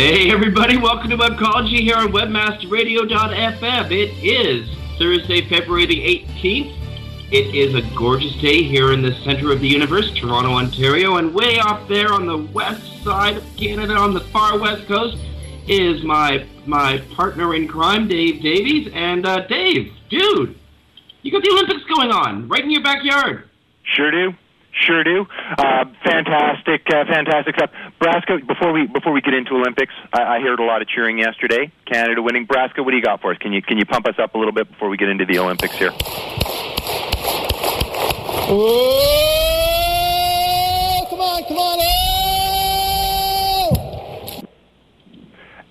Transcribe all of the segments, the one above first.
Hey everybody, welcome to Webcology here on WebmasterRadio.fm. It is Thursday, February the 18th. It is a gorgeous day here in the center of the universe, Toronto, Ontario, and way off there on the west side of Canada, on the far west coast, is my my partner in crime, Dave Davies. And uh, Dave, dude, you got the Olympics going on right in your backyard. Sure do. Sure do. Uh, fantastic, uh, fantastic stuff. Brasco, before we before we get into Olympics, I, I heard a lot of cheering yesterday. Canada winning. Brasco, what do you got for us? Can you can you pump us up a little bit before we get into the Olympics here? Oh, come on, come on, oh!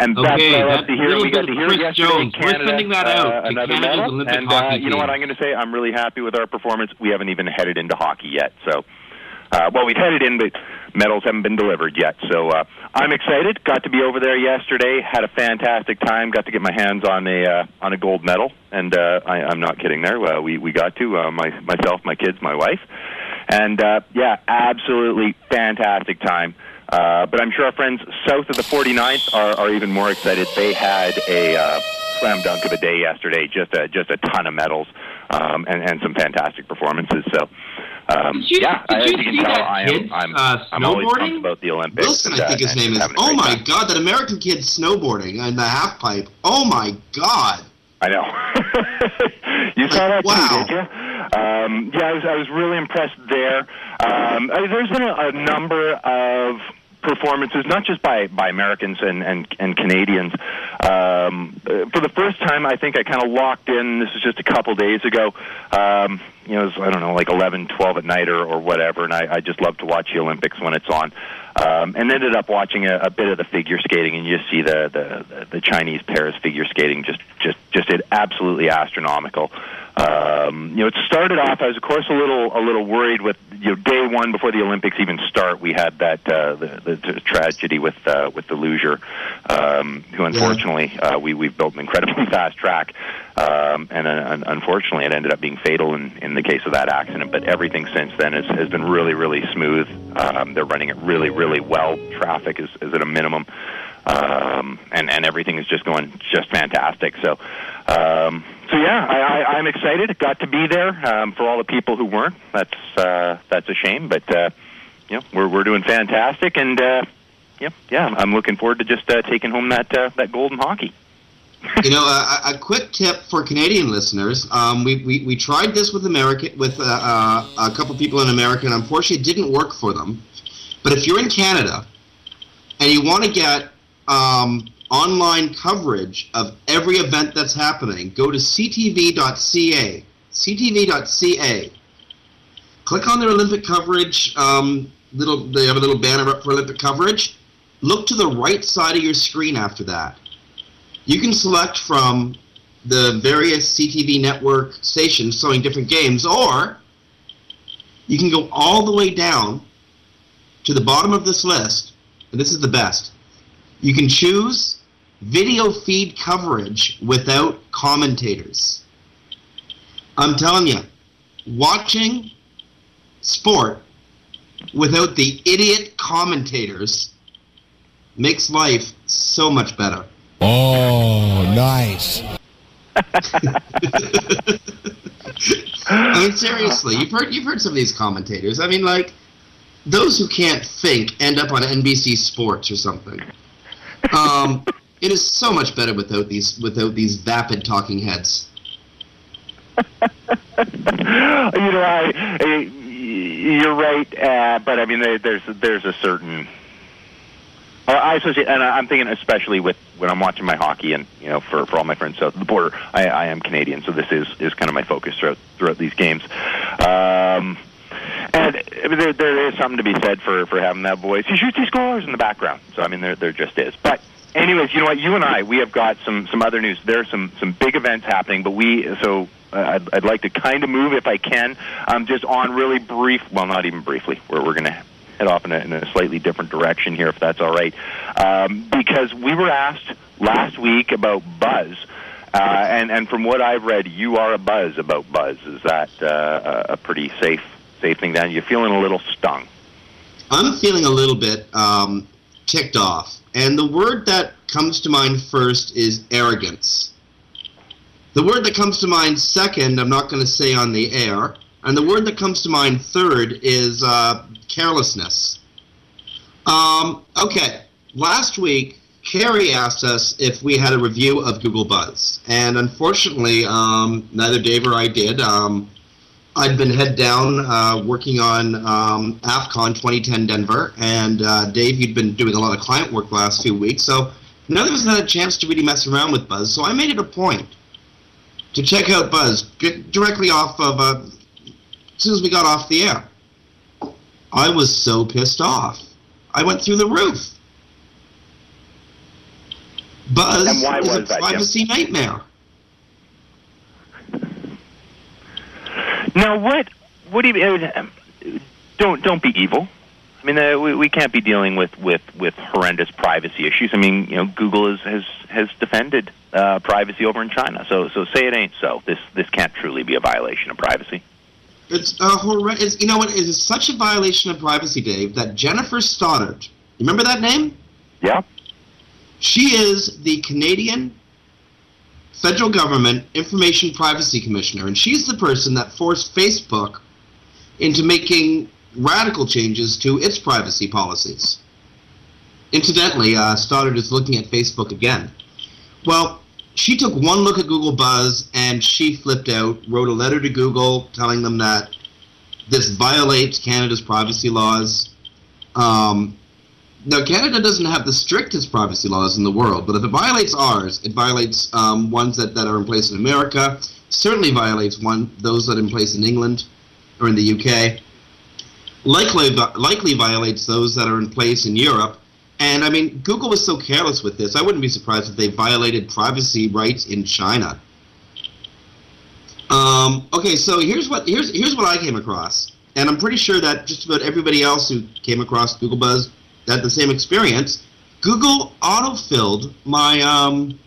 And Okay, that's what I love to hear. We got to hear Chris yesterday in Jones. We're sending that out uh, to another Canada's medal. Olympic and hockey uh, you know what. I'm going to say? I'm really happy with our performance. We haven't even headed into hockey yet, so. Uh, well, we've headed in, but medals haven't been delivered yet. So uh, I'm excited. Got to be over there yesterday. Had a fantastic time. Got to get my hands on a uh, on a gold medal, and uh, I, I'm not kidding. There, uh, we we got to uh, my myself, my kids, my wife, and uh, yeah, absolutely fantastic time. Uh, but I'm sure our friends south of the 49th are, are even more excited. They had a uh, slam dunk of a day yesterday. Just a just a ton of medals um, and and some fantastic performances. So. Um, Did you- yeah, did as you you can see tell, that I am, kid, I'm, uh, I'm snowboarding? about the Olympics. Wilson, I think his name is. Oh my time. God, that American kid snowboarding in the half pipe. Oh my God. I know. you saw that Wow. too, did you? Um, yeah, I was, I was really impressed there. Um, I, there's been a, a number of performances, not just by, by Americans and, and, and Canadians. Um, uh, for the first time, I think I kind of locked in. This is just a couple days ago. Um, you know, it was, I don't know, like 11, 12 at night or, or whatever, and I, I just love to watch the Olympics when it's on. Um, and ended up watching a, a bit of the figure skating, and you see the, the, the Chinese pairs figure skating just, just, just absolutely astronomical. Um, you know, it started off. I was, of course, a little a little worried with you know day one before the Olympics even start. We had that uh, the, the, tragedy with uh, with the Luger, um, who unfortunately uh, we we've built an incredibly fast track, um, and uh, unfortunately it ended up being fatal in in the case of that accident. But everything since then has has been really really smooth. Um, they're running it really really well. Traffic is is at a minimum. Um, and and everything is just going just fantastic. So, um, so yeah, I, I, I'm excited. Got to be there. Um, for all the people who weren't, that's uh, that's a shame. But uh, you know, we're we're doing fantastic, and uh, yeah, yeah, I'm looking forward to just uh, taking home that uh, that golden hockey. You know, a, a quick tip for Canadian listeners. Um, we, we, we tried this with America with uh, uh, a couple people in America, and unfortunately, it didn't work for them. But if you're in Canada and you want to get um, online coverage of every event that's happening, go to ctv.ca. ctv.ca. Click on their Olympic coverage. Um, little, they have a little banner up for Olympic coverage. Look to the right side of your screen after that. You can select from the various CTV network stations showing different games, or you can go all the way down to the bottom of this list, and this is the best. You can choose video feed coverage without commentators. I'm telling you, watching sport without the idiot commentators makes life so much better. Oh, nice. I mean, seriously, you've heard you've heard some of these commentators. I mean, like those who can't think end up on NBC Sports or something. Um, it is so much better without these without these vapid talking heads. you know, I, I you're right, uh, but I mean, there, there's there's a certain. Uh, I associate, and I'm thinking especially with when I'm watching my hockey, and you know, for, for all my friends south of the border, I, I am Canadian, so this is is kind of my focus throughout throughout these games. Um, and I mean, there there is something to be said for for having that voice. He shoots, he scores in the background. So I mean, there there just is. But anyways, you know what? You and I, we have got some some other news. There are some some big events happening, but we so uh, I'd, I'd like to kind of move if I can, um, just on really brief. Well, not even briefly. We're we're going to head off in a, in a slightly different direction here, if that's all right, um, because we were asked last week about Buzz. Uh, and and from what I've read, you are a buzz about Buzz. Is that uh, a pretty safe safe thing? Then you're feeling a little stung. I'm feeling a little bit um, ticked off, and the word that comes to mind first is arrogance. The word that comes to mind second, I'm not going to say on the air, and the word that comes to mind third is uh, carelessness. Um, okay, last week Carrie asked us if we had a review of Google Buzz, and unfortunately, um, neither Dave or I did. Um, I'd been head down uh, working on um, AffCon 2010 Denver, and uh, Dave, you'd been doing a lot of client work the last few weeks, so none of us had a chance to really mess around with Buzz. So I made it a point to check out Buzz directly off of uh, as soon as we got off the air. I was so pissed off. I went through the roof. Buzz is was a privacy nightmare. Now, what? What do you? Don't don't be evil. I mean, uh, we, we can't be dealing with, with, with horrendous privacy issues. I mean, you know, Google is, has has defended uh, privacy over in China. So so say it ain't so. This this can't truly be a violation of privacy. It's a horrendous. You know what? It is such a violation of privacy, Dave, that Jennifer Stoddart. Remember that name? Yeah. She is the Canadian federal government information privacy commissioner, and she's the person that forced Facebook into making radical changes to its privacy policies. Incidentally, uh, Stoddart is looking at Facebook again. Well, she took one look at Google Buzz and she flipped out, wrote a letter to Google telling them that this violates Canada's privacy laws. Um, now, Canada doesn't have the strictest privacy laws in the world, but if it violates ours, it violates um, ones that, that are in place in America, certainly violates one those that are in place in England or in the UK, likely, likely violates those that are in place in Europe. And I mean, Google was so careless with this, I wouldn't be surprised if they violated privacy rights in China. Um, okay, so here's what here's here's what I came across, and I'm pretty sure that just about everybody else who came across Google Buzz had the same experience. Google auto-filled my, um,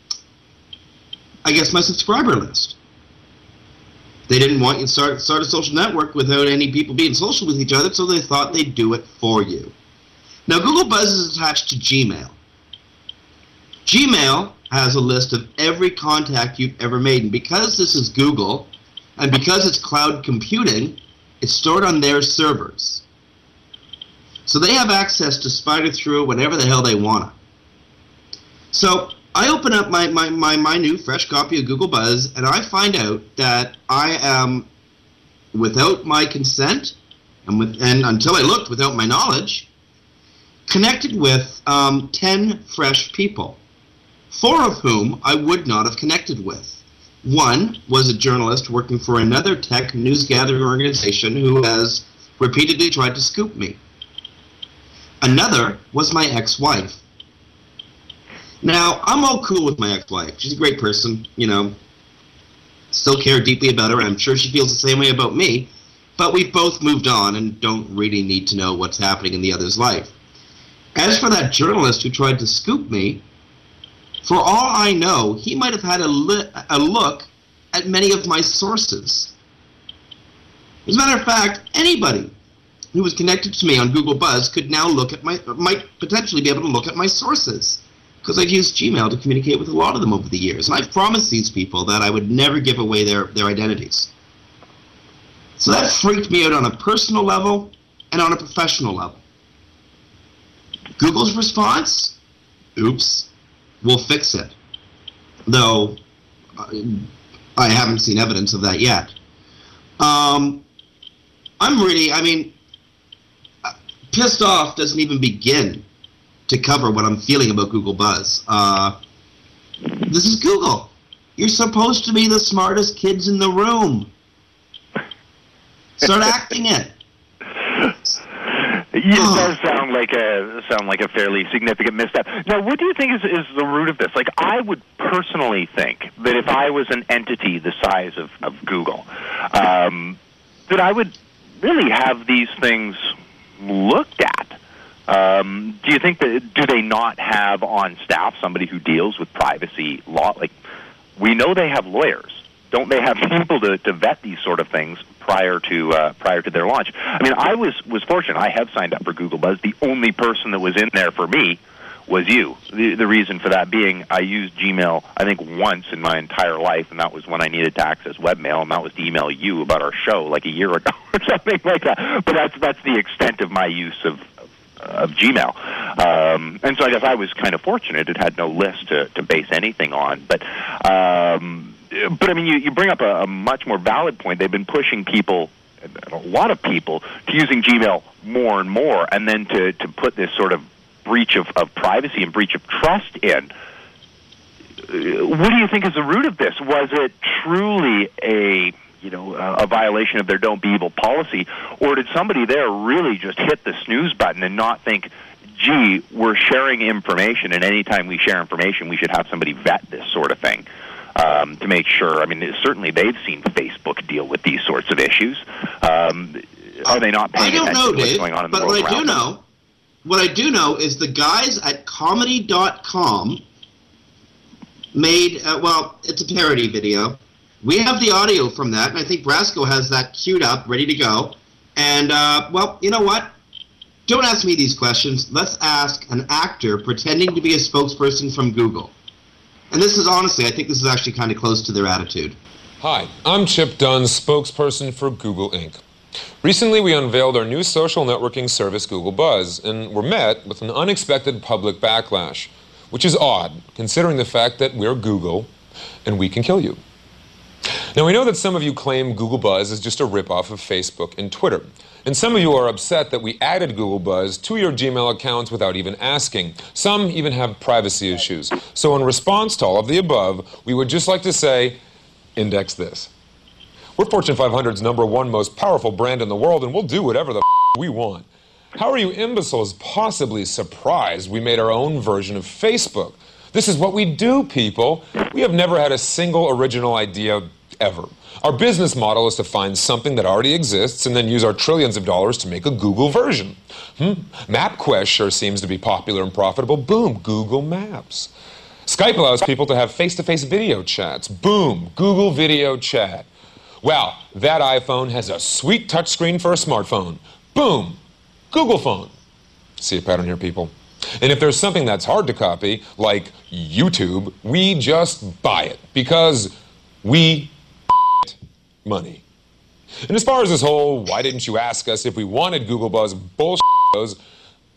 I guess, my subscriber list. They didn't want you to start start a social network without any people being social with each other, so they thought they'd do it for you. Now, Google Buzz is attached to Gmail. Gmail has a list of every contact you've ever made, and because this is Google, and because it's cloud computing, it's stored on their servers. So they have access to spider through whenever the hell they want to. So I open up my, my, my, my new fresh copy of Google Buzz, and I find out that I am, without my consent, and, with, and until I looked without my knowledge, connected with um, 10 fresh people, four of whom I would not have connected with. One was a journalist working for another tech news gathering organization who has repeatedly tried to scoop me. Another was my ex wife. Now, I'm all cool with my ex wife. She's a great person, you know. Still care deeply about her, I'm sure she feels the same way about me. But we've both moved on and don't really need to know what's happening in the other's life. As for that journalist who tried to scoop me, for all I know, he might have had a, a look at many of my sources. As a matter of fact, anybody who was connected to me on Google Buzz could now look at my, might potentially be able to look at my sources. Because I've used Gmail to communicate with a lot of them over the years. And I've promised these people that I would never give away their, their identities. So that freaked me out on a personal level and on a professional level. Google's response? Oops. We'll fix it. Though I- I haven't seen evidence of that yet. Um, I'm really, I mean, pissed off doesn't even begin to cover what I'm feeling about Google Buzz. Uh, this is Google. You're supposed to be the smartest kids in the room. Start acting it. It does sound like a sound like a fairly significant misstep. Now, what do you think is, is the root of this? Like, I would personally think that if I was an entity the size of, of Google, um, that I would really have these things looked at. Um, do you think that do they not have on staff somebody who deals with privacy law? Like, we know they have lawyers. Don't they have people to, to vet these sort of things prior to uh, prior to their launch? I mean, I was was fortunate. I have signed up for Google Buzz. The only person that was in there for me was you. The, the reason for that being, I used Gmail I think once in my entire life, and that was when I needed to access webmail, and that was to email you about our show like a year ago or something like that. But that's that's the extent of my use of of Gmail. Um, and so I guess I was kind of fortunate. It had no list to, to base anything on. But um, but I mean, you, you bring up a, a much more valid point. They've been pushing people, a lot of people, to using Gmail more and more, and then to, to put this sort of breach of, of privacy and breach of trust in. What do you think is the root of this? Was it truly a you know a violation of their "don't be evil" policy, or did somebody there really just hit the snooze button and not think, "Gee, we're sharing information, and anytime we share information, we should have somebody vet this sort of thing." Um, to make sure, I mean, certainly they've seen Facebook deal with these sorts of issues. Um, are they not paying attention know, to what's Dave, going on in the world what I do know, what I do know is the guys at comedy.com made, uh, well, it's a parody video. We have the audio from that, and I think Brasco has that queued up, ready to go. And, uh, well, you know what? Don't ask me these questions. Let's ask an actor pretending to be a spokesperson from Google. And this is honestly, I think this is actually kind of close to their attitude. Hi, I'm Chip Dunn, spokesperson for Google Inc. Recently, we unveiled our new social networking service, Google Buzz, and were met with an unexpected public backlash, which is odd, considering the fact that we're Google and we can kill you. Now, we know that some of you claim Google Buzz is just a ripoff of Facebook and Twitter. And some of you are upset that we added Google Buzz to your Gmail accounts without even asking. Some even have privacy issues. So, in response to all of the above, we would just like to say index this. We're Fortune 500's number one most powerful brand in the world, and we'll do whatever the f- we want. How are you imbeciles possibly surprised we made our own version of Facebook? This is what we do, people. We have never had a single original idea ever. Our business model is to find something that already exists and then use our trillions of dollars to make a Google version. Hmm? MapQuest sure seems to be popular and profitable. Boom, Google Maps. Skype allows people to have face to face video chats. Boom, Google Video Chat. Wow, that iPhone has a sweet touchscreen for a smartphone. Boom, Google Phone. See a pattern here, people? And if there's something that's hard to copy, like YouTube, we just buy it because we money. And as far as this whole why didn't you ask us if we wanted Google Buzz bullshit goes,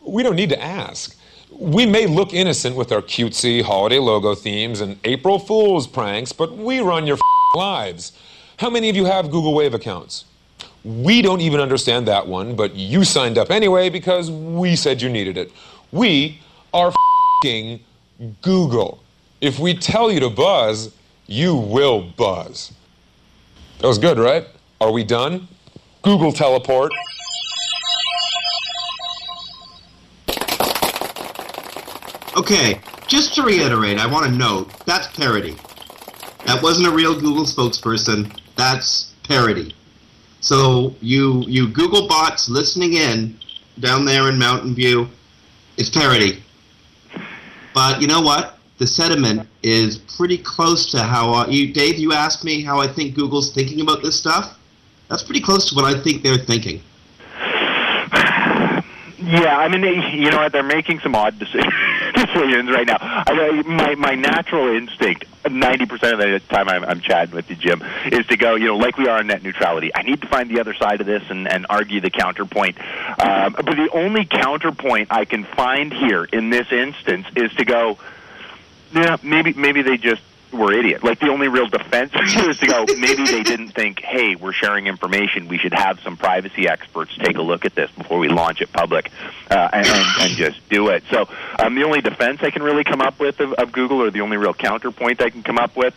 we don't need to ask. We may look innocent with our cutesy holiday logo themes and April Fool's pranks, but we run your lives. How many of you have Google Wave accounts? We don't even understand that one, but you signed up anyway because we said you needed it. We are fing Google. If we tell you to buzz, you will buzz. That was good, right? Are we done? Google teleport. Okay, just to reiterate, I want to note that's parody. That wasn't a real Google spokesperson. That's parody. So you you Google bots listening in down there in Mountain View, it's parody. But you know what? The sentiment is pretty close to how uh, you, Dave. You asked me how I think Google's thinking about this stuff. That's pretty close to what I think they're thinking. Yeah, I mean, they, you know? They're making some odd decisions, right now. I, my my natural instinct, ninety percent of the time I'm, I'm chatting with you, Jim, is to go, you know, like we are on net neutrality. I need to find the other side of this and, and argue the counterpoint. Um, but the only counterpoint I can find here in this instance is to go, yeah, maybe maybe they just were idiots. Like the only real defense is to go, maybe they didn't think, hey, we're sharing information. We should have some privacy experts take a look at this before we launch it public uh, and, and, and just do it. So um, the only defense I can really come up with of, of Google, or the only real counterpoint I can come up with,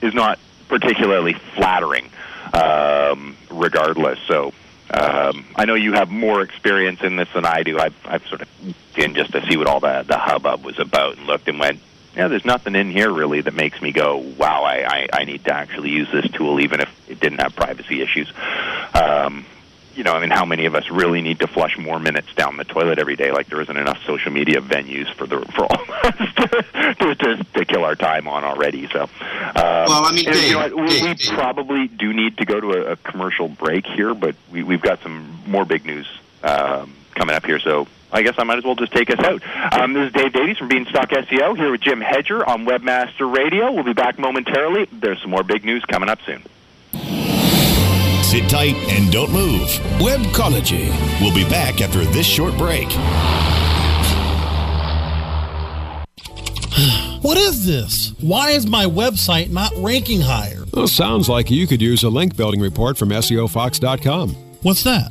is not particularly flattering, um, regardless. So um, I know you have more experience in this than I do. I've, I've sort of in just to see what all the the hubbub was about and looked and went, yeah, there's nothing in here really that makes me go, wow, I, I, I need to actually use this tool, even if it didn't have privacy issues. Um, you know, I mean, how many of us really need to flush more minutes down the toilet every day? Like there isn't enough social media venues for the for all of us to, to, to, to kill our time on already. So, um, well, I mean, and, Dave, you know, we, Dave, we probably do need to go to a, a commercial break here, but we, we've got some more big news um, coming up here. So. I guess I might as well just take us out. Um, this is Dave Davies from Beanstalk SEO here with Jim Hedger on Webmaster Radio. We'll be back momentarily. There's some more big news coming up soon. Sit tight and don't move. Webcology. We'll be back after this short break. What is this? Why is my website not ranking higher? Well, sounds like you could use a link building report from SEOFox.com. What's that?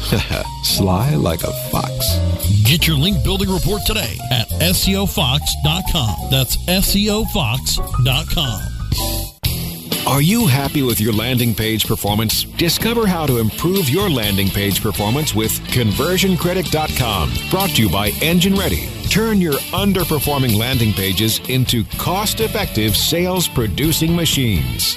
Sly like a fox. Get your link building report today at SEOFox.com. That's SEOFox.com. Are you happy with your landing page performance? Discover how to improve your landing page performance with conversioncritic.com. Brought to you by Engine Ready. Turn your underperforming landing pages into cost effective sales producing machines.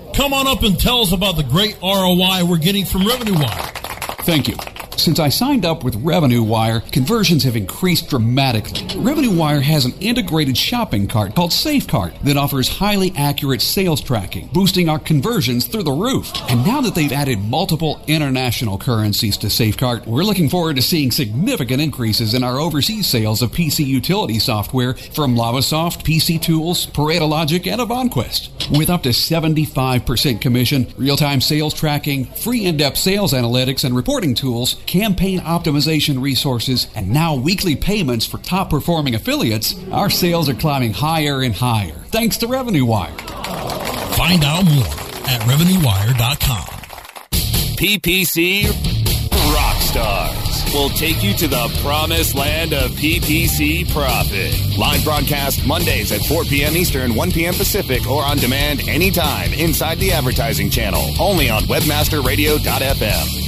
come on up and tell us about the great ROI we're getting from Revenue Wire. Thank you. Since I signed up with Revenue Wire, conversions have increased dramatically. Revenue Wire has an integrated shopping cart called SafeCart that offers highly accurate sales tracking, boosting our conversions through the roof. And now that they've added multiple international currencies to SafeCart, we're looking forward to seeing significant increases in our overseas sales of PC utility software from Lavasoft, PC Tools, Pareto Logic, and Avanquest. With up to 75% commission, real-time sales tracking, free in-depth sales analytics and reporting tools, campaign optimization resources, and now weekly payments for top performing affiliates, our sales are climbing higher and higher thanks to Revenue Wire. Find out more at RevenueWire.com. PPC Rockstars will take you to the promised land of PPC profit. Live broadcast Mondays at 4 p.m. Eastern, 1 p.m. Pacific, or on demand anytime inside the advertising channel. Only on WebmasterRadio.fm.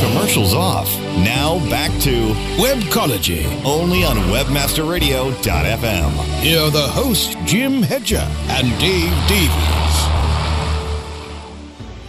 Commercials off. Now back to Webcology. only on WebmasterRadio.fm. Here are the hosts, Jim Hedger and Dave Davies.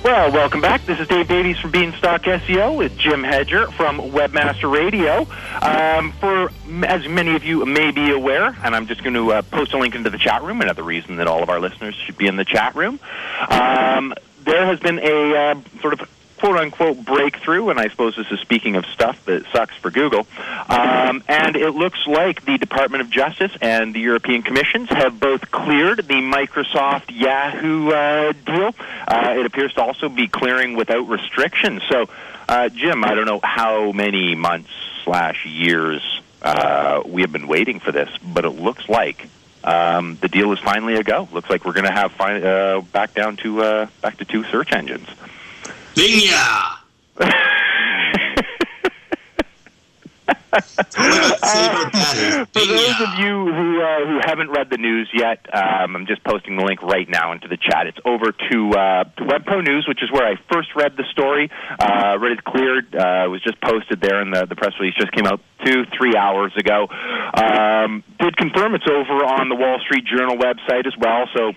Well, welcome back. This is Dave Davies from Beanstalk SEO with Jim Hedger from Webmaster Radio. Um, for as many of you may be aware, and I'm just going to uh, post a link into the chat room. Another reason that all of our listeners should be in the chat room. Um, there has been a uh, sort of quote unquote breakthrough, and I suppose this is speaking of stuff that sucks for Google. Um, and it looks like the Department of Justice and the European Commissions have both cleared the Microsoft Yahoo uh, deal. Uh, it appears to also be clearing without restrictions. So, uh, Jim, I don't know how many months slash years uh, we have been waiting for this, but it looks like. Um, the deal is finally a go. Looks like we're going to have fi- uh, back down to uh, back to two search engines. Binya! For those of you who uh, who haven't read the news yet, um, I'm just posting the link right now into the chat. It's over to, uh, to WebPro News, which is where I first read the story. Uh, read it cleared. Uh, it was just posted there, and the, the press release just came out two, three hours ago. Um, did confirm it's over on the Wall Street Journal website as well. So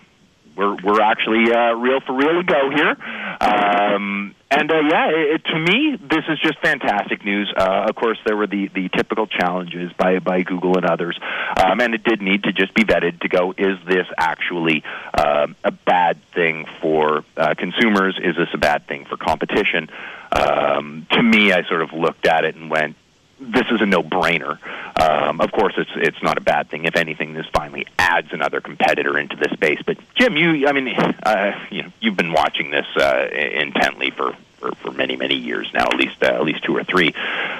we're we're actually uh, real for real to go here. Um, and uh, yeah, it, to me, this is just fantastic news. Uh, of course, there were the, the typical challenges by, by Google and others, um, and it did need to just be vetted to go: is this actually um, a bad thing for uh, consumers? Is this a bad thing for competition? Um, to me, I sort of looked at it and went, this is a no-brainer. Um, of course, it's it's not a bad thing. If anything, this finally adds another competitor into this space. But Jim, you, I mean, uh, you know, you've been watching this uh, intently for, for, for many many years now, at least uh, at least two or three.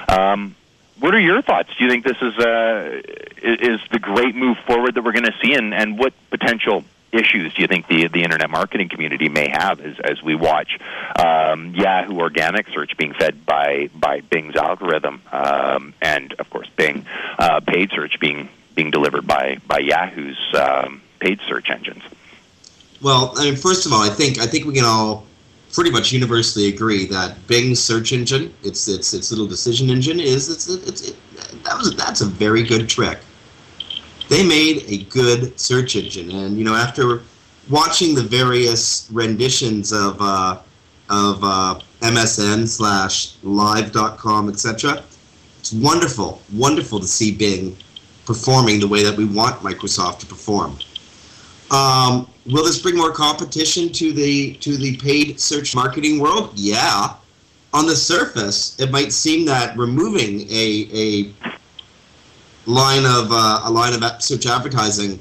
Um, what are your thoughts? Do you think this is uh, is the great move forward that we're going to see, and, and what potential issues do you think the the internet marketing community may have as as we watch um, Yahoo organic search being fed by by Bing's algorithm, um, and of course Bing uh, paid search being being delivered by by Yahoo's um, paid search engines? Well, I mean, first of all, I think I think we can all pretty much universally agree that Bing's search engine, its its its little decision engine, is it's it's it, that was that's a very good trick they made a good search engine. And you know, after watching the various renditions of uh, of uh, MSN slash Live.com, etc., it's wonderful, wonderful to see Bing performing the way that we want Microsoft to perform. Um, will this bring more competition to the to the paid search marketing world? Yeah. On the surface, it might seem that removing a, a line of uh, a line of search advertising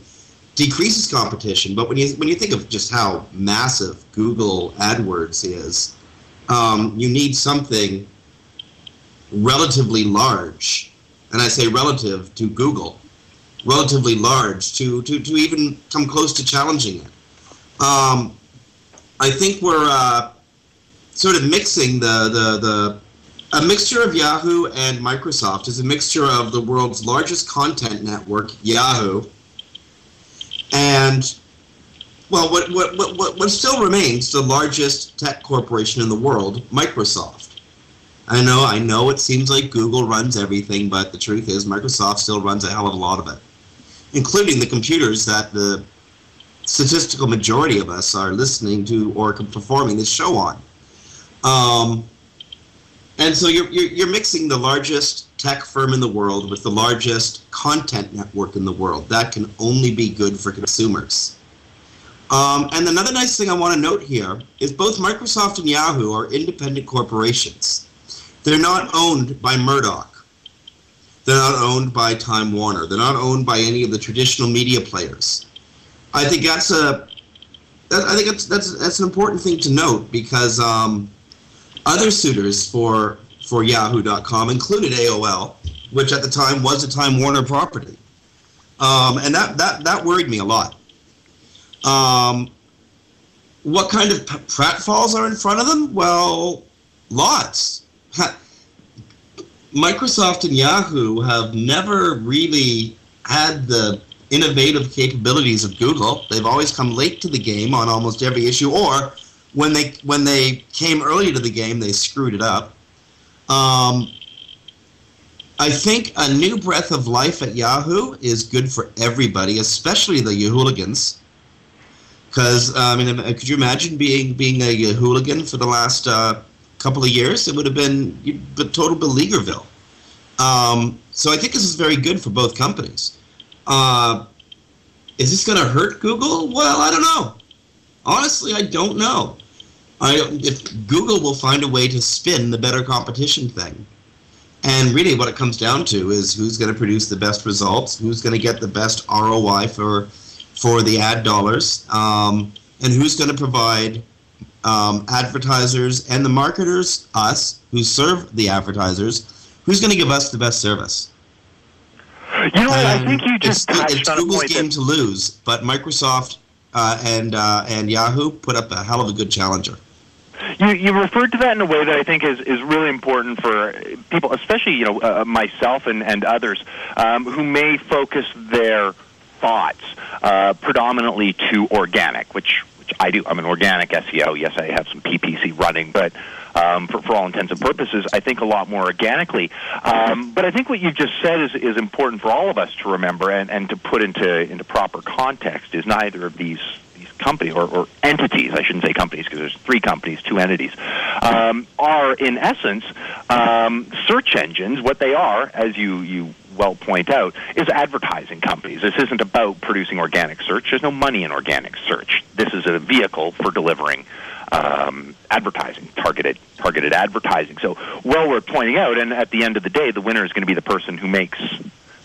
decreases competition. But when you when you think of just how massive Google AdWords is, um, you need something relatively large, and I say relative to Google, relatively large to to, to even come close to challenging it. Um, I think we're uh, sort of mixing the the the a mixture of Yahoo and Microsoft is a mixture of the world's largest content network, Yahoo, and well, what, what, what, what still remains the largest tech corporation in the world, Microsoft. I know, I know it seems like Google runs everything, but the truth is Microsoft still runs a hell of a lot of it, including the computers that the statistical majority of us are listening to or performing this show on. Um, and so you're, you're, you're, mixing the largest tech firm in the world with the largest content network in the world. That can only be good for consumers. Um, and another nice thing I want to note here is both Microsoft and Yahoo are independent corporations. They're not owned by Murdoch. They're not owned by Time Warner. They're not owned by any of the traditional media players. I think that's a, I think that's that's that's an important thing to note because um, other suitors for for Yahoo.com included AOL, which at the time was a Time Warner property, um, and that that that worried me a lot. Um, what kind of pratfalls are in front of them? Well, lots. Microsoft and Yahoo have never really had the innovative capabilities of Google. They've always come late to the game on almost every issue, or when they when they came early to the game, they screwed it up. Um, I think a new breath of life at Yahoo is good for everybody, especially the hooligans. Because uh, I mean, could you imagine being being a hooligan for the last uh, couple of years? It would have been total beleaguerville. Um, so I think this is very good for both companies. Uh, is this going to hurt Google? Well, I don't know. Honestly, I don't know. I, if Google will find a way to spin the better competition thing. And really, what it comes down to is who's going to produce the best results, who's going to get the best ROI for for the ad dollars, um, and who's going to provide um, advertisers and the marketers, us who serve the advertisers, who's going to give us the best service. You know, I think you just it's, it's Google's game that... to lose, but Microsoft uh, and uh, and Yahoo put up a hell of a good challenger. You, you referred to that in a way that I think is, is really important for people, especially you know uh, myself and, and others, um, who may focus their thoughts uh, predominantly to organic, which which I do. I'm an organic SEO. Yes, I have some PPC running, but um, for, for all intents and purposes, I think a lot more organically. Um, but I think what you just said is, is important for all of us to remember and, and to put into, into proper context is neither of these these companies or, or entities, I shouldn't say companies because there's three companies, two entities, um, are in essence um, search engines. What they are, as you, you well point out, is advertising companies. This isn't about producing organic search. There's no money in organic search. This is a vehicle for delivering um, advertising, targeted targeted advertising. So, well worth pointing out. And at the end of the day, the winner is going to be the person who makes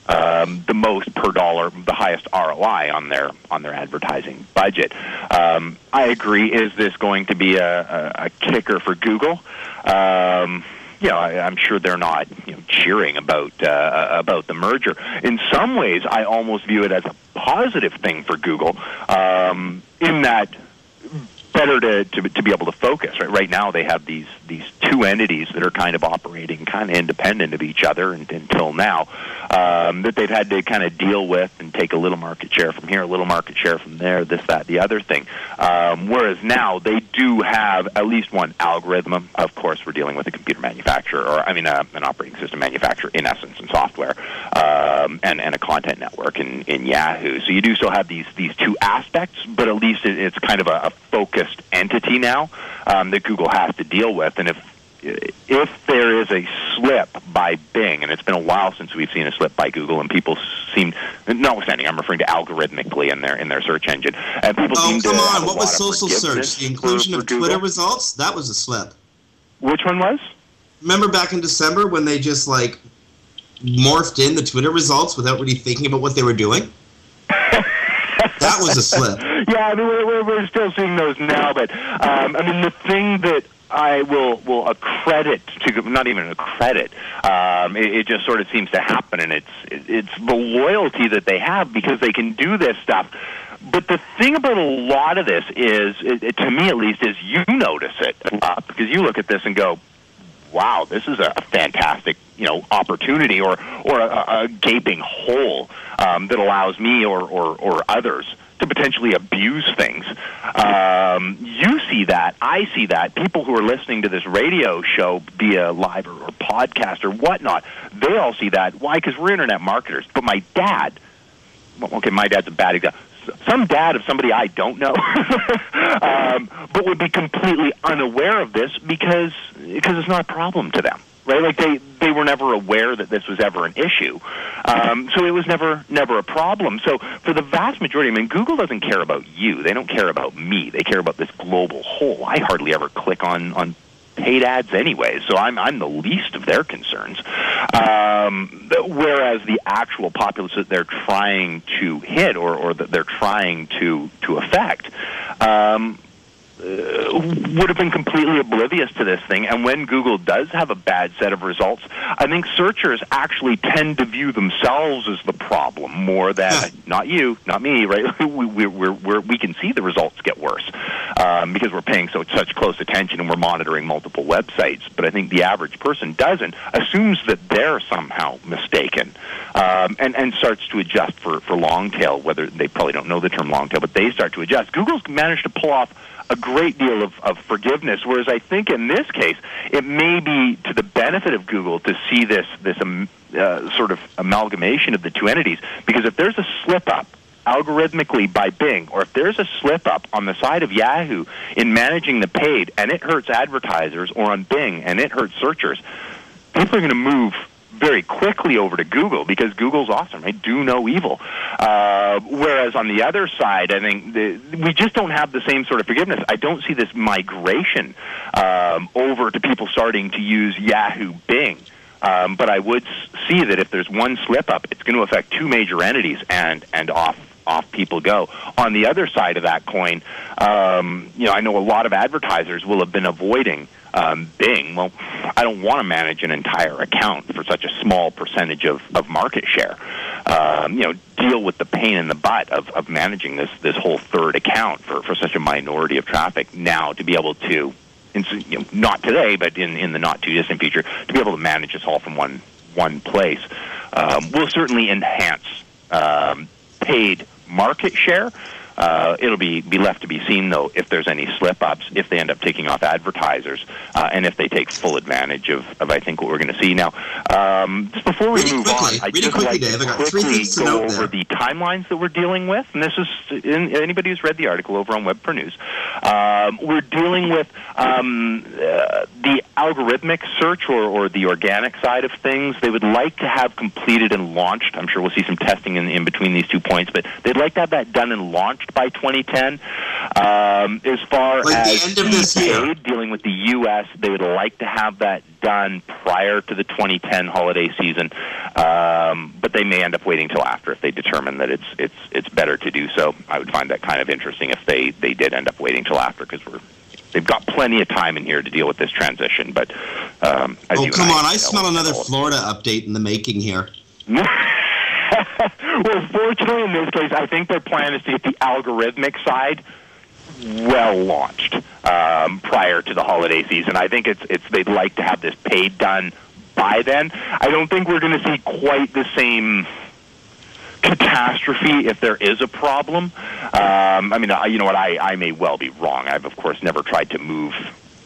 um, the most per dollar, the highest ROI on their on their advertising budget. Um, I agree. Is this going to be a, a, a kicker for Google? Um, you know, I, I'm sure they're not you know, cheering about uh, about the merger. In some ways, I almost view it as a positive thing for Google, um, in that better to, to to be able to focus. Right, right now they have these these two entities that are kind of operating kind of independent of each other and, until now um, that they've had to kind of deal with and take a little market share from here, a little market share from there, this, that, the other thing. Um, whereas now they do have at least one algorithm. Of course, we're dealing with a computer manufacturer, or I mean, uh, an operating system manufacturer in essence, and software, um, and and a content network in, in Yahoo. So you do still have these these two aspects, but at least it, it's kind of a, a focused entity now um, that Google has to deal with. And if if there is a slip by Bing, and it's been a while since we've seen a slip by Google, and people seem, notwithstanding, I'm referring to algorithmically in their in their search engine, and people oh, seem come to on! What was social search? The inclusion for- of for Twitter Google. results? That was a slip. Which one was? Remember back in December when they just like morphed in the Twitter results without really thinking about what they were doing? that was a slip. yeah, I mean, we're, we're, still seeing those now, but um, I mean, the thing that I will will accredit to not even a credit. Um, it, it just sort of seems to happen, and it's it's the loyalty that they have because they can do this stuff. But the thing about a lot of this is, it, it, to me at least, is you notice it uh, because you look at this and go, wow, this is a fantastic, you know, opportunity or or a, a gaping hole um, that allows me or, or or others to potentially abuse things. Um, you see that, I see that. People who are listening to this radio show via live or, or podcast or whatnot, they all see that. Why? Because we're internet marketers. But my dad, okay, my dad's a bad example. Some dad of somebody I don't know, um, but would be completely unaware of this because because it's not a problem to them, right? Like they they were never aware that this was ever an issue, um, so it was never never a problem. So for the vast majority, I mean, Google doesn't care about you; they don't care about me. They care about this global whole. I hardly ever click on on paid ads anyway, so I'm I'm the least of their concerns. Um, whereas the actual populace that they're trying to hit or, or that they're trying to to affect. Um, would have been completely oblivious to this thing. And when Google does have a bad set of results, I think searchers actually tend to view themselves as the problem more than not you, not me, right? we, we, we're, we're, we can see the results get worse um, because we're paying so such close attention and we're monitoring multiple websites. But I think the average person doesn't, assumes that they're somehow mistaken, um, and and starts to adjust for for long tail. Whether they probably don't know the term long tail, but they start to adjust. Google's managed to pull off a great deal of, of forgiveness. Whereas I think in this case, it may be to the benefit of Google to see this this um, uh, sort of amalgamation of the two entities. Because if there's a slip up algorithmically by Bing, or if there's a slip up on the side of Yahoo in managing the paid, and it hurts advertisers, or on Bing and it hurts searchers, people are going to move very quickly over to Google because Google's awesome. Right? Do no evil. Uh, whereas on the other side, I think the, we just don't have the same sort of forgiveness. I don't see this migration um, over to people starting to use Yahoo Bing. Um, but I would see that if there's one slip up, it's going to affect two major entities, and and off off people go. On the other side of that coin, um, you know, I know a lot of advertisers will have been avoiding um, Bing. Well, I don't want to manage an entire account for such a small percentage of, of market share. Um, you know, deal with the pain in the butt of, of managing this this whole third account for, for such a minority of traffic. Now to be able to in, you know, not today, but in, in the not too distant future, to be able to manage this all from one one place um, will certainly enhance um, paid market share. Uh, it'll be, be left to be seen, though, if there's any slip ups, if they end up taking off advertisers, uh, and if they take full advantage of, of I think, what we're going to see. Now, um, just before we Really move quickly, on, I really just quickly, like Dave, I to got three quickly things to go over there. the timelines that we're dealing with, and this is in, anybody who's read the article over on WebPro News. Um, we're dealing with um, uh, the algorithmic search or, or the organic side of things. They would like to have completed and launched. I'm sure we'll see some testing in, in between these two points, but they'd like to have that done and launched by 2010. Um, as far Like the as end of this year. dealing with the U.S., they would like to have that done prior to the 2010 holiday season, um, but they may end up waiting till after if they determine that it's it's it's better to do so. I would find that kind of interesting if they they did end up waiting till after because we're they've got plenty of time in here to deal with this transition. But um, Oh, come on. I smell another Florida update in the making here. well, fortunately, in this case, I think their plan is to get the algorithmic side well launched um, prior to the holiday season. I think it's it's they'd like to have this paid done by then. I don't think we're going to see quite the same catastrophe if there is a problem. Um, I mean, you know what? I, I may well be wrong. I've of course never tried to move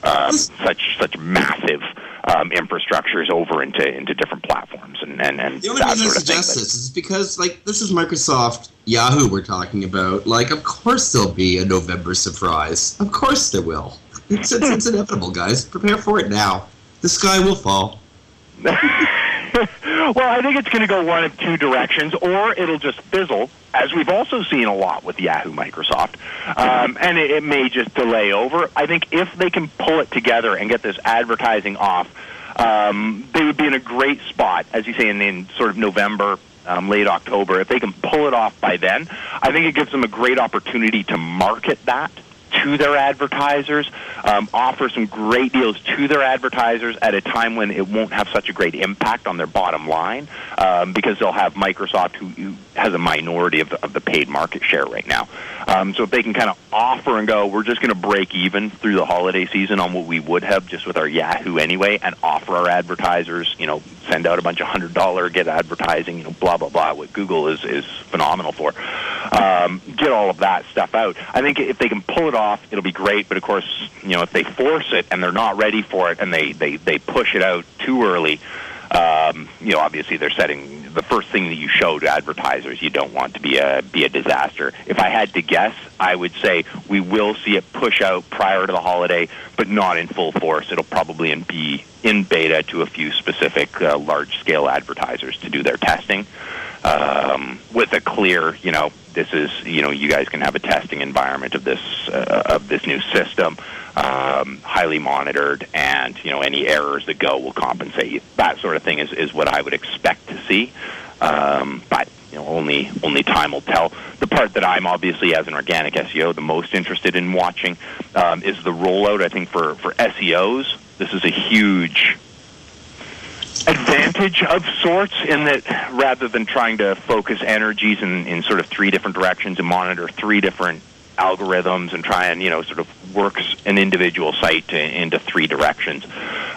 um, such such massive um, infrastructures over into into different platforms and and, and The only that reason I sort thing. suggest this is because, like, this is Microsoft Yahoo we're talking about. Like, of course there'll be a November surprise. Of course there will. It's, it's, it's inevitable, guys. Prepare for it now. The sky will fall. well, I think it's going to go one of two directions, or it'll just fizzle, as we've also seen a lot with Yahoo Microsoft, um, and it, it may just delay over. I think if they can pull it together and get this advertising off, um, they would be in a great spot, as you say, in, in sort of November. Um, late October. If they can pull it off by then, I think it gives them a great opportunity to market that to their advertisers, um, offer some great deals to their advertisers at a time when it won't have such a great impact on their bottom line um, because they'll have Microsoft who, who has a minority of the, of the paid market share right now. Um, so if they can kind of offer and go, we're just going to break even through the holiday season on what we would have just with our Yahoo anyway, and offer our advertisers, you know, send out a bunch of hundred dollar get advertising, you know, blah blah blah. What Google is is phenomenal for. Um, get all of that stuff out. I think if they can pull it off, it'll be great. But of course, you know, if they force it and they're not ready for it and they they they push it out too early. Um, you know, obviously they're setting the first thing that you show to advertisers. You don't want to be a be a disaster. If I had to guess, I would say we will see it push out prior to the holiday, but not in full force. It'll probably be in beta to a few specific uh, large scale advertisers to do their testing um, with a clear, you know, this is, you know, you guys can have a testing environment of this uh, of this new system, um, highly monitored, and you know, any errors that go will compensate. That sort of thing is is what I would expect to see. Um, but you know, only only time will tell. The part that I'm obviously, as an organic SEO, the most interested in watching um, is the rollout. I think for for SEOs, this is a huge advantage of sorts in that rather than trying to focus energies in, in sort of three different directions and monitor three different algorithms and try and you know sort of works an individual site to, into three directions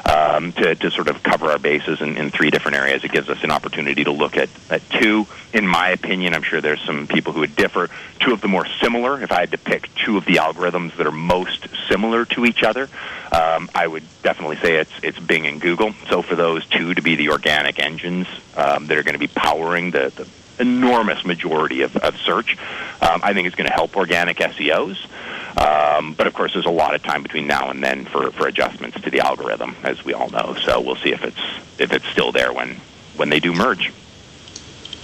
um, to, to sort of cover our bases in, in three different areas. It gives us an opportunity to look at, at two. In my opinion, I'm sure there's some people who would differ. Two of the more similar. If I had to pick two of the algorithms that are most similar to each other, um, I would definitely say it's it's Bing and Google. So for those two to be the organic engines um, that are going to be powering the, the enormous majority of, of search, um, I think it's going to help organic SEOs. Um, but of course, there's a lot of time between now and then for, for adjustments to the algorithm, as we all know. So we'll see if it's if it's still there when when they do merge.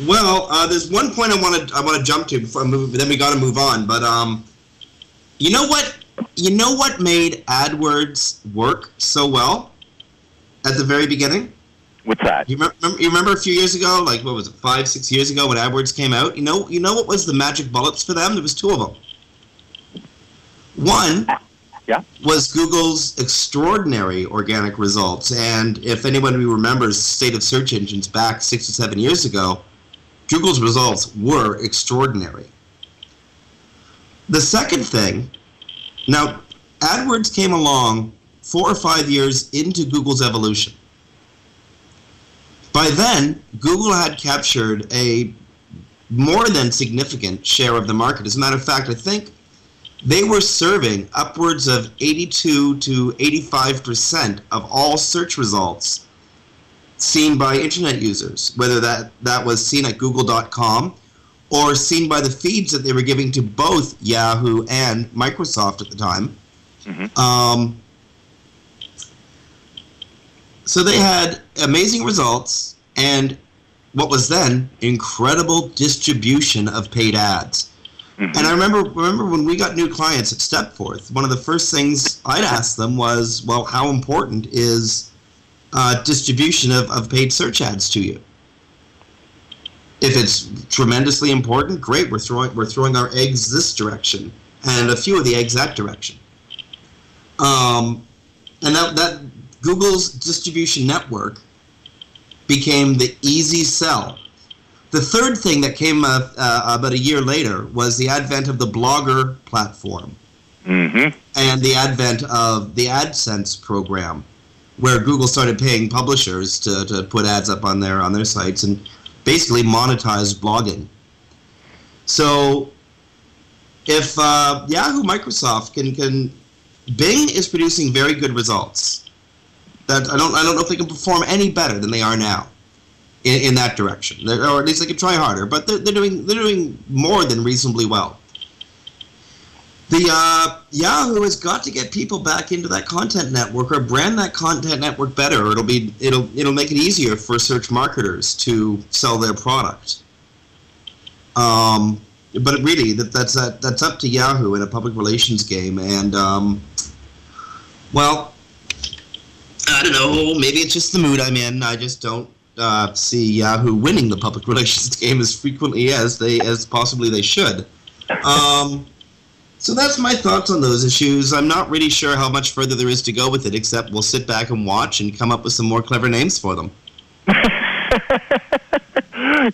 Well, uh, there's one point I want to I want to jump to before I move. Then we got to move on. But um, you know what? You know what made AdWords work so well at the very beginning? What's that? You remember, you remember a few years ago, like what was it, five, six years ago, when AdWords came out? You know, you know what was the magic bullets for them? There was two of them. One yeah. was Google's extraordinary organic results, and if anyone remembers state of search engines back six or seven years ago, Google's results were extraordinary. The second thing, now AdWords came along four or five years into Google's evolution. By then, Google had captured a more than significant share of the market. As a matter of fact, I think they were serving upwards of 82 to 85 percent of all search results seen by internet users, whether that, that was seen at google.com or seen by the feeds that they were giving to both Yahoo and Microsoft at the time. Mm-hmm. Um, so they had amazing results and what was then incredible distribution of paid ads. Mm-hmm. And I remember remember when we got new clients at Stepforth, one of the first things I'd ask them was, well, how important is uh, distribution of, of paid search ads to you? If it's tremendously important, great. We're throwing we're throwing our eggs this direction, and a few of the eggs that direction. Um, and that that Google's distribution network became the easy sell. The third thing that came up, uh, about a year later was the advent of the blogger platform mm-hmm. and the advent of the AdSense program, where Google started paying publishers to, to put ads up on their on their sites and basically monetize blogging. So, if uh, Yahoo, Microsoft can can Bing is producing very good results that I don't I don't know if they can perform any better than they are now in, in that direction, they're, or at least they can try harder. But they're, they're doing they're doing more than reasonably well. The uh, Yahoo has got to get people back into that content network or brand that content network better. Or it'll be it'll it'll make it easier for search marketers to sell their product. Um, but really, that that's that, that's up to Yahoo in a public relations game, and um, well, I don't know. Maybe it's just the mood I'm in. I just don't uh, see Yahoo winning the public relations game as frequently as they as possibly they should. Um, so that's my thoughts on those issues. I'm not really sure how much further there is to go with it, except we'll sit back and watch and come up with some more clever names for them.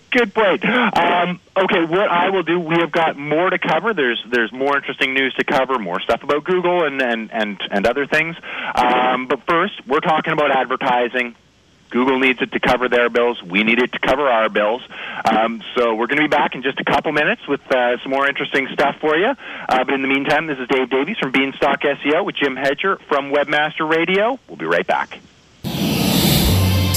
Good point. Um, okay, what I will do, we have got more to cover. There's there's more interesting news to cover, more stuff about Google and and and, and other things. Um, but first, we're talking about advertising. Google needs it to cover their bills. We need it to cover our bills. Um, so we're going to be back in just a couple minutes with uh, some more interesting stuff for you. Uh, but in the meantime, this is Dave Davies from Beanstalk SEO with Jim Hedger from Webmaster Radio. We'll be right back.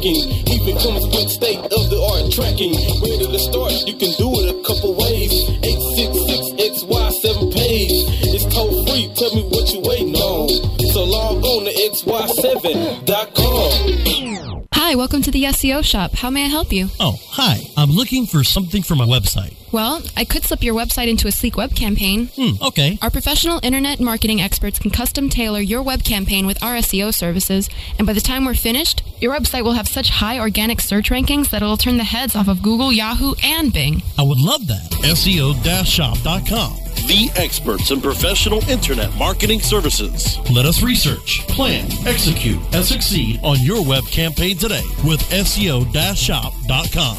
Don't get it cracking. Even state of of the art tracking. Ready to start, you can do it a couple ways. 866XY7 page. It's toll free, tell me what you waiting on. So log on to XY7.com. Hi, welcome to the SEO shop. How may I help you? Oh, hi. I'm looking for something for my website. Well, I could slip your website into a sleek web campaign. Hmm, okay. Our professional internet marketing experts can custom tailor your web campaign with our SEO services, and by the time we're finished, your website will have such high organic search rankings that it'll turn the heads off of Google, Yahoo, and Bing. I would love that. SEO-shop.com. The experts in professional internet marketing services. Let us research, plan, execute, and succeed on your web campaign today with SEO-shop.com.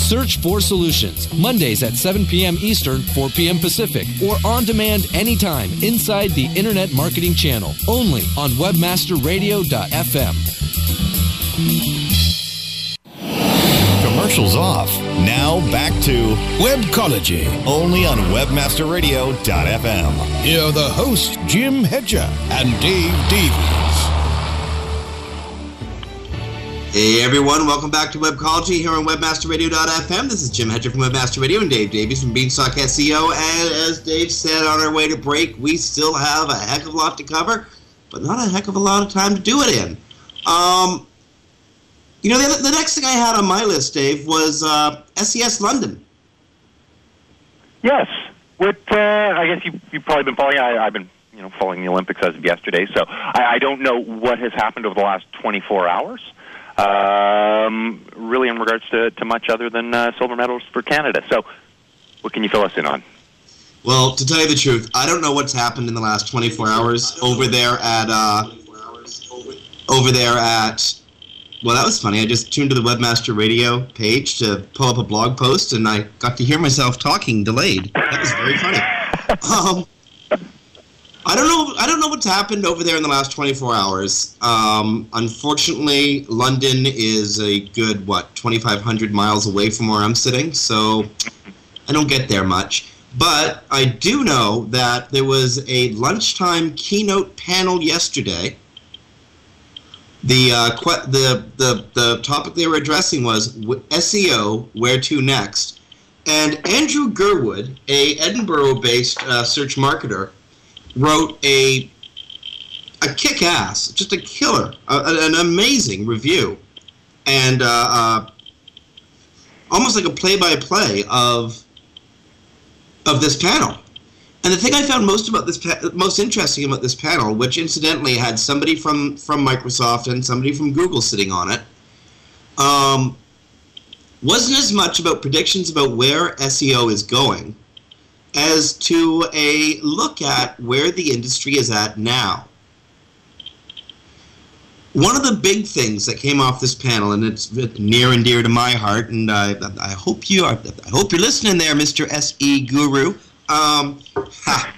Search for solutions Mondays at 7 p.m. Eastern, 4 p.m. Pacific, or on demand anytime inside the Internet Marketing Channel, only on WebmasterRadio.fm. commercials off. Now back to Webcology, only on WebmasterRadio.fm. Here are the hosts, Jim Hedger and Dave Davies. Hey everyone, welcome back to Webcology here on WebmasterRadio.fm. This is Jim Hedger from Webmaster Radio and Dave Davies from Beanstalk SEO. And as Dave said on our way to break, we still have a heck of a lot to cover, but not a heck of a lot of time to do it in. Um, you know, the, the next thing I had on my list, Dave, was uh, SES London. Yes. What uh, I guess you you've probably been following. I, I've been you know following the Olympics as of yesterday, so I, I don't know what has happened over the last 24 hours. Um, really, in regards to, to much other than uh, silver medals for Canada. So, what can you fill us in on? Well, to tell you the truth, I don't know what's happened in the last 24 hours over there at uh, over there at. Well, that was funny. I just tuned to the Webmaster Radio page to pull up a blog post, and I got to hear myself talking delayed. That was very funny. Um, I don't know. I don't know what's happened over there in the last 24 hours. Um, unfortunately, London is a good what 2,500 miles away from where I'm sitting, so I don't get there much. But I do know that there was a lunchtime keynote panel yesterday. The uh, que- the the the topic they were addressing was SEO. Where to next? And Andrew Girdwood, a Edinburgh-based uh, search marketer wrote a a kick-ass, just a killer, a, an amazing review, and uh, uh, almost like a play-by-play of of this panel. And the thing I found most about this pa- most interesting about this panel, which incidentally had somebody from from Microsoft and somebody from Google sitting on it, um, wasn't as much about predictions about where SEO is going as to a look at where the industry is at now. One of the big things that came off this panel, and it's near and dear to my heart, and I, I hope you are, I hope you're listening there, Mr. SE Guru. Um, ha,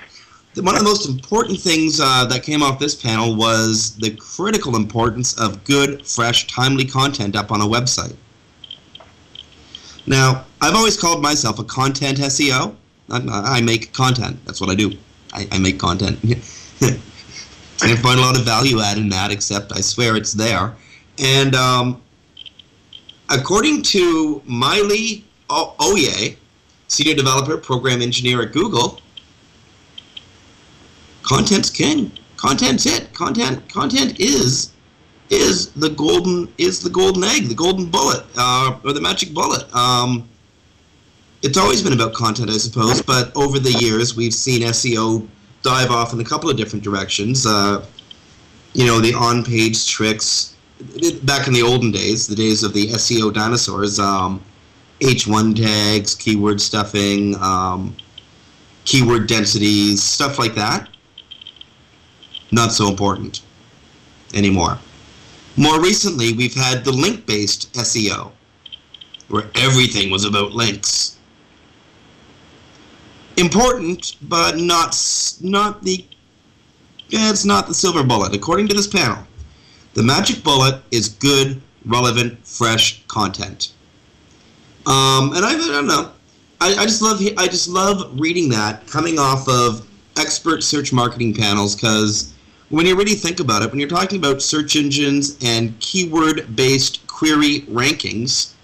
one of the most important things uh, that came off this panel was the critical importance of good, fresh, timely content up on a website. Now, I've always called myself a content SEO. I, I make content. That's what I do. I, I make content. Can't find a lot of value add in that, except I swear it's there. And um, according to Maile Ohye, senior developer, program engineer at Google, content's king. Content's it. Content. Content is is the golden is the golden egg, the golden bullet, uh, or the magic bullet. Um, it's always been about content, I suppose, but over the years we've seen SEO dive off in a couple of different directions. Uh, you know, the on-page tricks. Back in the olden days, the days of the SEO dinosaurs, um, H1 tags, keyword stuffing, um, keyword densities, stuff like that. Not so important anymore. More recently, we've had the link-based SEO, where everything was about links important, but not not the. It's not the silver bullet. According to this panel, the magic bullet is good, relevant, fresh content. Um, and I, I don't know. I, I just love I just love reading that coming off of expert search marketing panels because when you really think about it, when you're talking about search engines and keyword-based query rankings,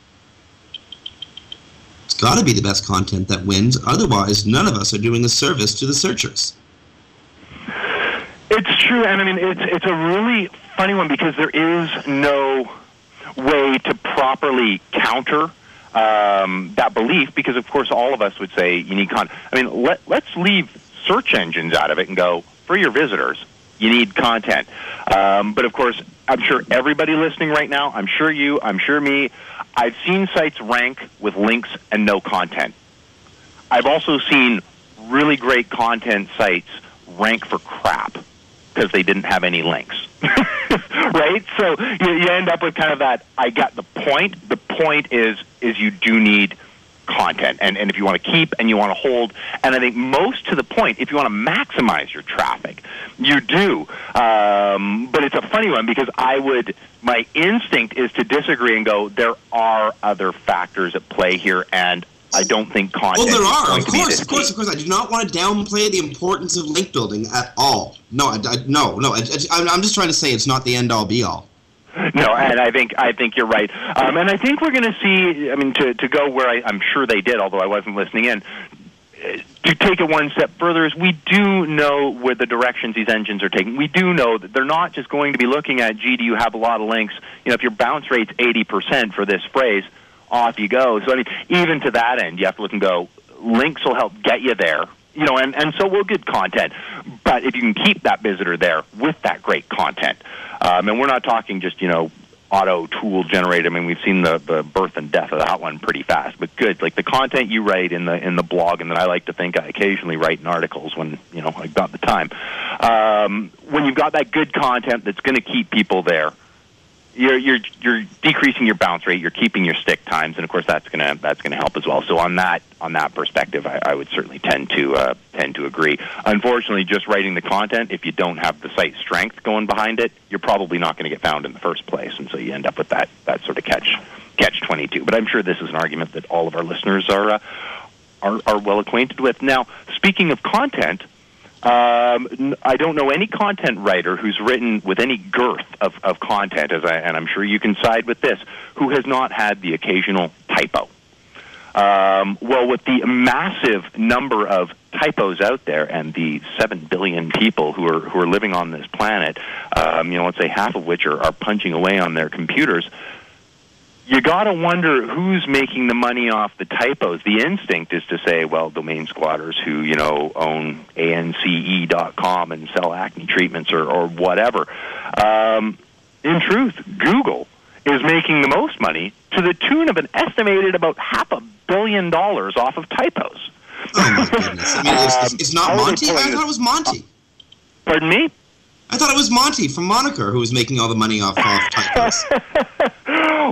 got to be the best content that wins. Otherwise, none of us are doing a service to the searchers. It's true, and I mean it's it's a really funny one because there is no way to properly counter um, that belief because, of course, all of us would say you need content. I mean, let let's leave search engines out of it and go for your visitors. You need content, um, but of course, I'm sure everybody listening right now. I'm sure you. I'm sure me. I've seen sites rank with links and no content. I've also seen really great content sites rank for crap because they didn't have any links. right? So you, you end up with kind of that I got the point. The point is is you do need content and, and if you want to keep and you want to hold and I think most to the point, if you want to maximize your traffic, You do, um, but it's a funny one because I would. My instinct is to disagree and go. There are other factors at play here, and I don't think content. Well, there are, of course, of course, of course. I do not want to downplay the importance of link building at all. No, I, I- no, no. I, I'm just trying to say it's not the end all be all. No, and I think I think you're right, um, and I think we're going to see. I mean, to to go where I, I'm sure they did, although I wasn't listening in. To take it one step further, is we do know where the directions these engines are taking. We do know that they're not just going to be looking at, gee, do you have a lot of links? You know, if your bounce rate's 80% for this phrase, off you go. So I mean, even to that end, you have to look and go. Links will help get you there. You know, and, and so we'll get content. But if you can keep that visitor there with that great content, um, and we're not talking just, you know, auto tool generated. I mean, we've seen the, the birth and death of that one pretty fast, but good. Like the content you write in the in the blog, and that I like to think I occasionally write in articles when you know I've got the time. Um, when you've got that good content that's going to keep people there, you're you're you're decreasing your bounce rate, you're keeping your stick times, and of course that's gonna that's gonna help as well. So on that on that perspective, I, I would certainly tend to uh, tend to agree. Unfortunately, just writing the content, if you don't have the site strength going behind it, you're probably not going to get found in the first place, and so you end up with that that sort of catch catch twenty two. But I'm sure this is an argument that all of our listeners are uh, are, are well acquainted with. Now, speaking of content. Um, I don't know any content writer who's written with any girth of, of content, as I, and I'm sure you can side with this, who has not had the occasional typo. Um, well, with the massive number of typos out there and the seven billion people who are who are living on this planet, um, you know, let's say half of which are, are punching away on their computers, you got to wonder who's making the money off the typos. The instinct is to say, well, domain squatters who you know own ance.com and sell acne treatments or, or whatever. Um, in truth, Google is making the most money to the tune of an estimated about half a billion dollars off of typos. Oh my goodness! I mean, it's, it's, it's not Um, they Monte. I thought it was Monte. Pardon me? I thought it was Monte from Moniker who was making all the money off off typos.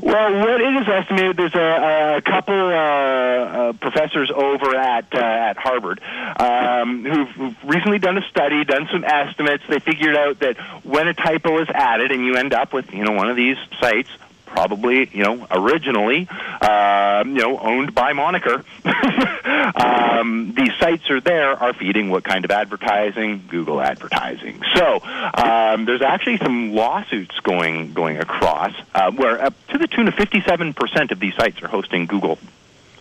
Well, what it is estimated, there's a, a couple uh, uh, professors over at uh, at Harvard um, who've, who've recently done a study, done some estimates. They figured out that when a typo is added, and you end up with you know one of these sites. Probably, you know, originally, um, you know, owned by Moniker. um, these sites are there are feeding what kind of advertising? Google advertising. So um, there's actually some lawsuits going going across uh, where up to the tune of 57% of these sites are hosting Google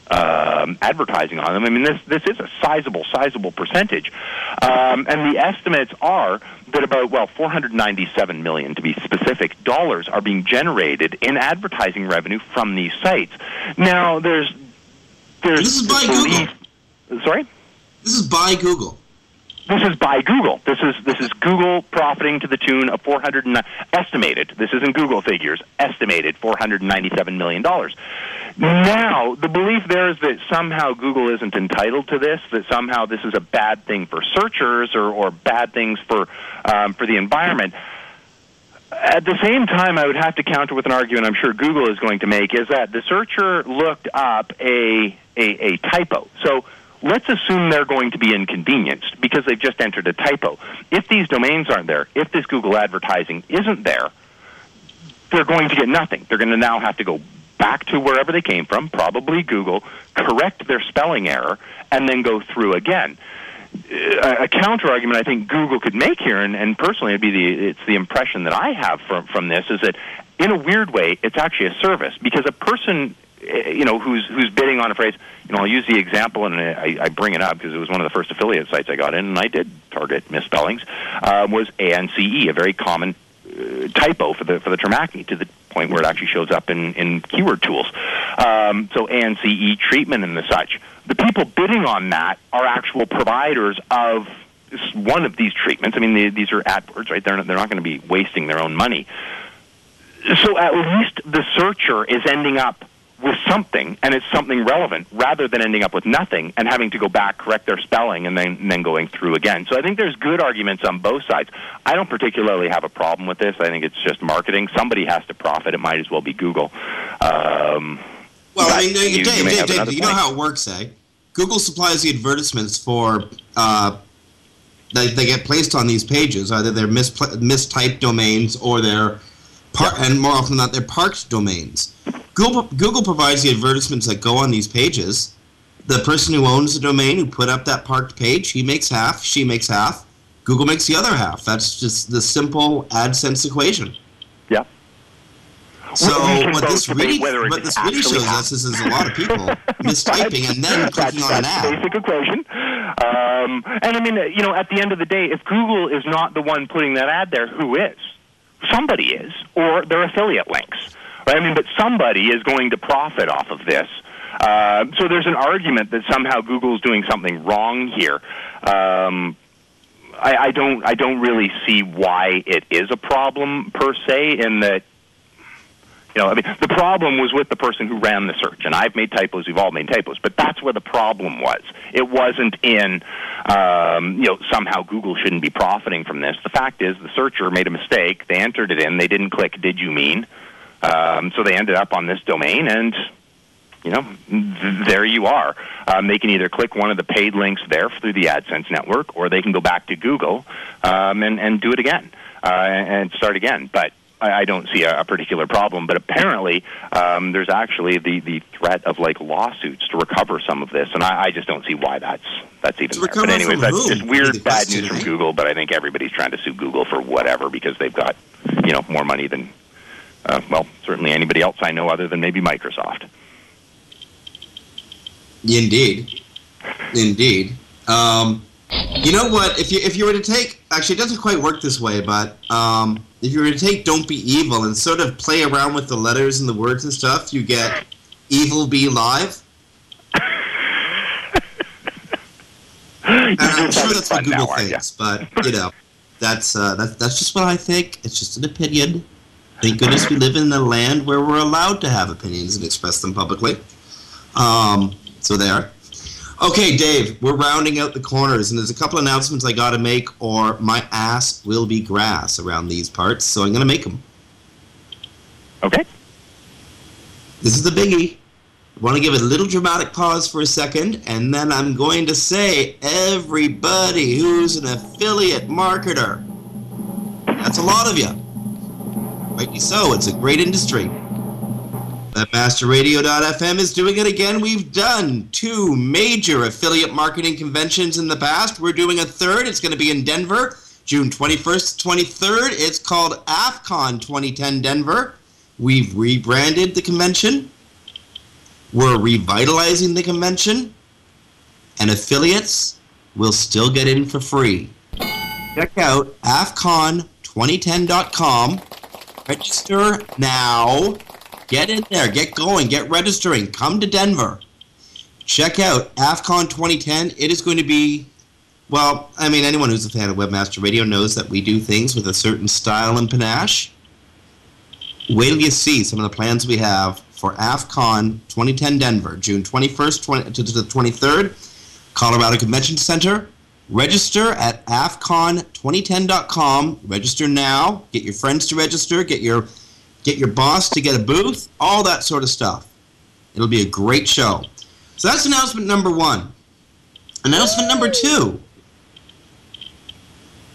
um, advertising on them. I mean, this this is a sizable, sizable percentage, um, and the estimates are that about well, 497 million to be specific dollars are being generated in advertising revenue from these sites. Now, there's there's This is by belief- Sorry. This is by Google. This is by Google. This is this is Google profiting to the tune of 400 and, estimated. This isn't Google figures. Estimated 497 million dollars. Now, the belief there is that somehow Google isn't entitled to this. That somehow this is a bad thing for searchers or, or bad things for um, for the environment. At the same time, I would have to counter with an argument I'm sure Google is going to make is that the searcher looked up a a, a typo. So let's assume they're going to be inconvenienced because they've just entered a typo. If these domains aren't there, if this Google advertising isn't there, they're going to get nothing. They're going to now have to go back to wherever they came from, probably Google, correct their spelling error, and then go through again. Uh, a counter argument I think Google could make here, and, and personally, it'd be the it's the impression that I have from from this is that in a weird way, it's actually a service because a person you know who's who's bidding on a phrase. You know, I'll use the example, and I, I bring it up because it was one of the first affiliate sites I got in, and I did target misspellings. Um, was ANCE, a very common uh, typo for the for the term acne to the point where it actually shows up in in keyword tools. Um, so ANCE treatment and the such. The people bidding on that are actual providers of one of these treatments. I mean, they, these are AdWords, right? They're not, they're not going to be wasting their own money. So at least the searcher is ending up with something, and it's something relevant, rather than ending up with nothing and having to go back, correct their spelling, and then and then going through again. So I think there's good arguments on both sides. I don't particularly have a problem with this. I think it's just marketing. Somebody has to profit. It might as well be Google. Um, Well, I mean, you- you Dave, may Dave, Dave, you know how it works, eh? Google supplies the advertisements for uh, they, they get placed on these pages. Either they're mispl- mistyped domains or they're par- and more often than not they're parked domains. Google Google provides the advertisements that go on these pages. The person who owns the domain who put up that parked page, he makes half, she makes half. Google makes the other half. That's just the simple AdSense equation. Yeah. So what this really what this really shows us is there's a lot of people mistyping and then clicking on an ad. basic equation. Um, and I mean, you know, at the end of the day, if Google is not the one putting that ad there, who is? Somebody is, or their affiliate links. I mean, but somebody is going to profit off of this. Uh, so there's an argument that somehow Google's doing something wrong here. Um, I, I don't. I don't really see why it is a problem per se. In that, you know, I mean, the problem was with the person who ran the search, and I've made typos. We've all made typos, but that's where the problem was. It wasn't in, um, you know, somehow Google shouldn't be profiting from this. The fact is, the searcher made a mistake. They entered it in. They didn't click. Did you mean? Um, so they ended up on this domain, and you know, th- there you are. Um, they can either click one of the paid links there through the AdSense network, or they can go back to Google um, and, and do it again uh, and start again. But I, don't see a, particular problem. But apparently, um, there's actually the, the threat of like lawsuits to recover some of this, and I, I just don't see why that's that's even. There. But anyways, that's whom? just weird, bad news from? Google. But I think everybody's trying to sue Google for whatever because they've got you know more money than. Uh, well, certainly anybody else I know other than maybe Microsoft. Indeed, indeed. Um, you know what? If you if you were to take, actually, it doesn't quite work this way, but um, if you were to take "Don't be evil" and sort of play around with the letters and the words and stuff, you get "Evil Be Live." and I'm sure that's what Google thinks, but you know, that's uh, that's that's just what I think. It's just an opinion. Thank goodness we live in a land where we're allowed to have opinions and express them publicly. Um, so there. Okay, Dave, we're rounding out the corners, and there's a couple announcements I got to make, or my ass will be grass around these parts. So I'm going to make them. Okay. This is the biggie. I want to give it a little dramatic pause for a second, and then I'm going to say everybody who's an affiliate marketer. That's a lot of you. Rightly so. It's a great industry. WebmasterRadio.fm is doing it again. We've done two major affiliate marketing conventions in the past. We're doing a third. It's going to be in Denver, June 21st, 23rd. It's called AffCon 2010 Denver. We've rebranded the convention. We're revitalizing the convention. And affiliates will still get in for free. Check out AffCon2010.com. Register now. Get in there. Get going. Get registering. Come to Denver. Check out AffCon 2010. It is going to be, well, I mean, anyone who's a fan of Webmaster Radio knows that we do things with a certain style and panache. Wait till you see some of the plans we have for AffCon 2010 Denver, June 21st to the 23rd, Colorado Convention Center. Register at AffCon2010.com. Register now. Get your friends to register. Get your get your boss to get a booth. All that sort of stuff. It'll be a great show. So that's announcement number one. Announcement number two.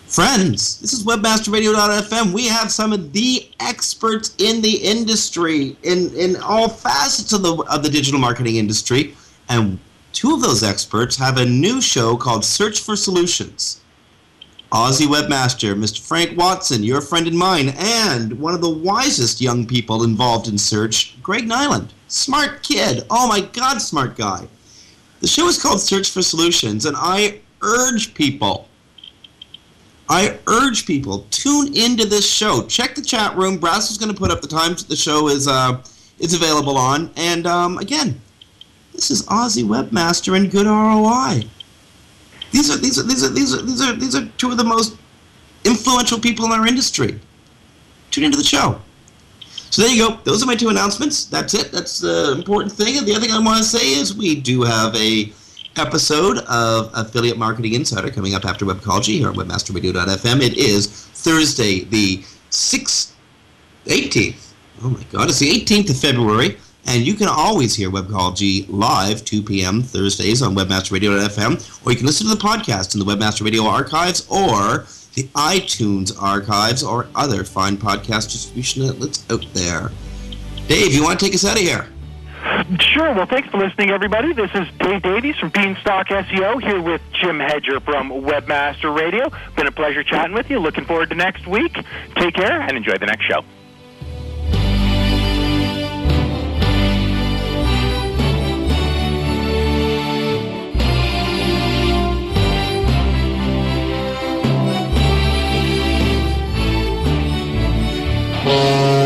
Friends, this is webmasterradio.fm. We have some of the experts in the industry, in, in all facets of the, of the digital marketing industry. And two of those experts have a new show called Search for Solutions. Aussie webmaster, Mr. Frank Watson, your friend and mine, and one of the wisest young people involved in search, Greg Niland. Smart kid. Oh my God, smart guy. The show is called Search for Solutions, and I urge people, I urge people, tune into this show. Check the chat room. Brass is going to put up the times that the show is uh, is available on. And um, again, this is Aussie Webmaster and good ROI. These are these are these are these are these are these are two of the most influential people in our industry. Tune into the show. So there you go. Those are my two announcements. That's it. That's the important thing. And the other thing I want to say is we do have a episode of Affiliate Marketing Insider coming up after Webcology here at webmasterradio.fm. It is Thursday, the 6th, 18th. Oh my God, it's the 18th of February. And you can always hear Webcology live 2 p.m. Thursdays on webmasterradio.fm, or you can listen to the podcast in the Webmaster Radio archives or the iTunes archives or other fine podcast distribution outlets out there. Dave, you want to take us out of here? Sure. Well, thanks for listening, everybody. This is Dave Davies from Beanstalk SEO here with Jim Hedger from Webmaster Radio. Been a pleasure chatting with you. Looking forward to next week. Take care and enjoy the next show. Thank.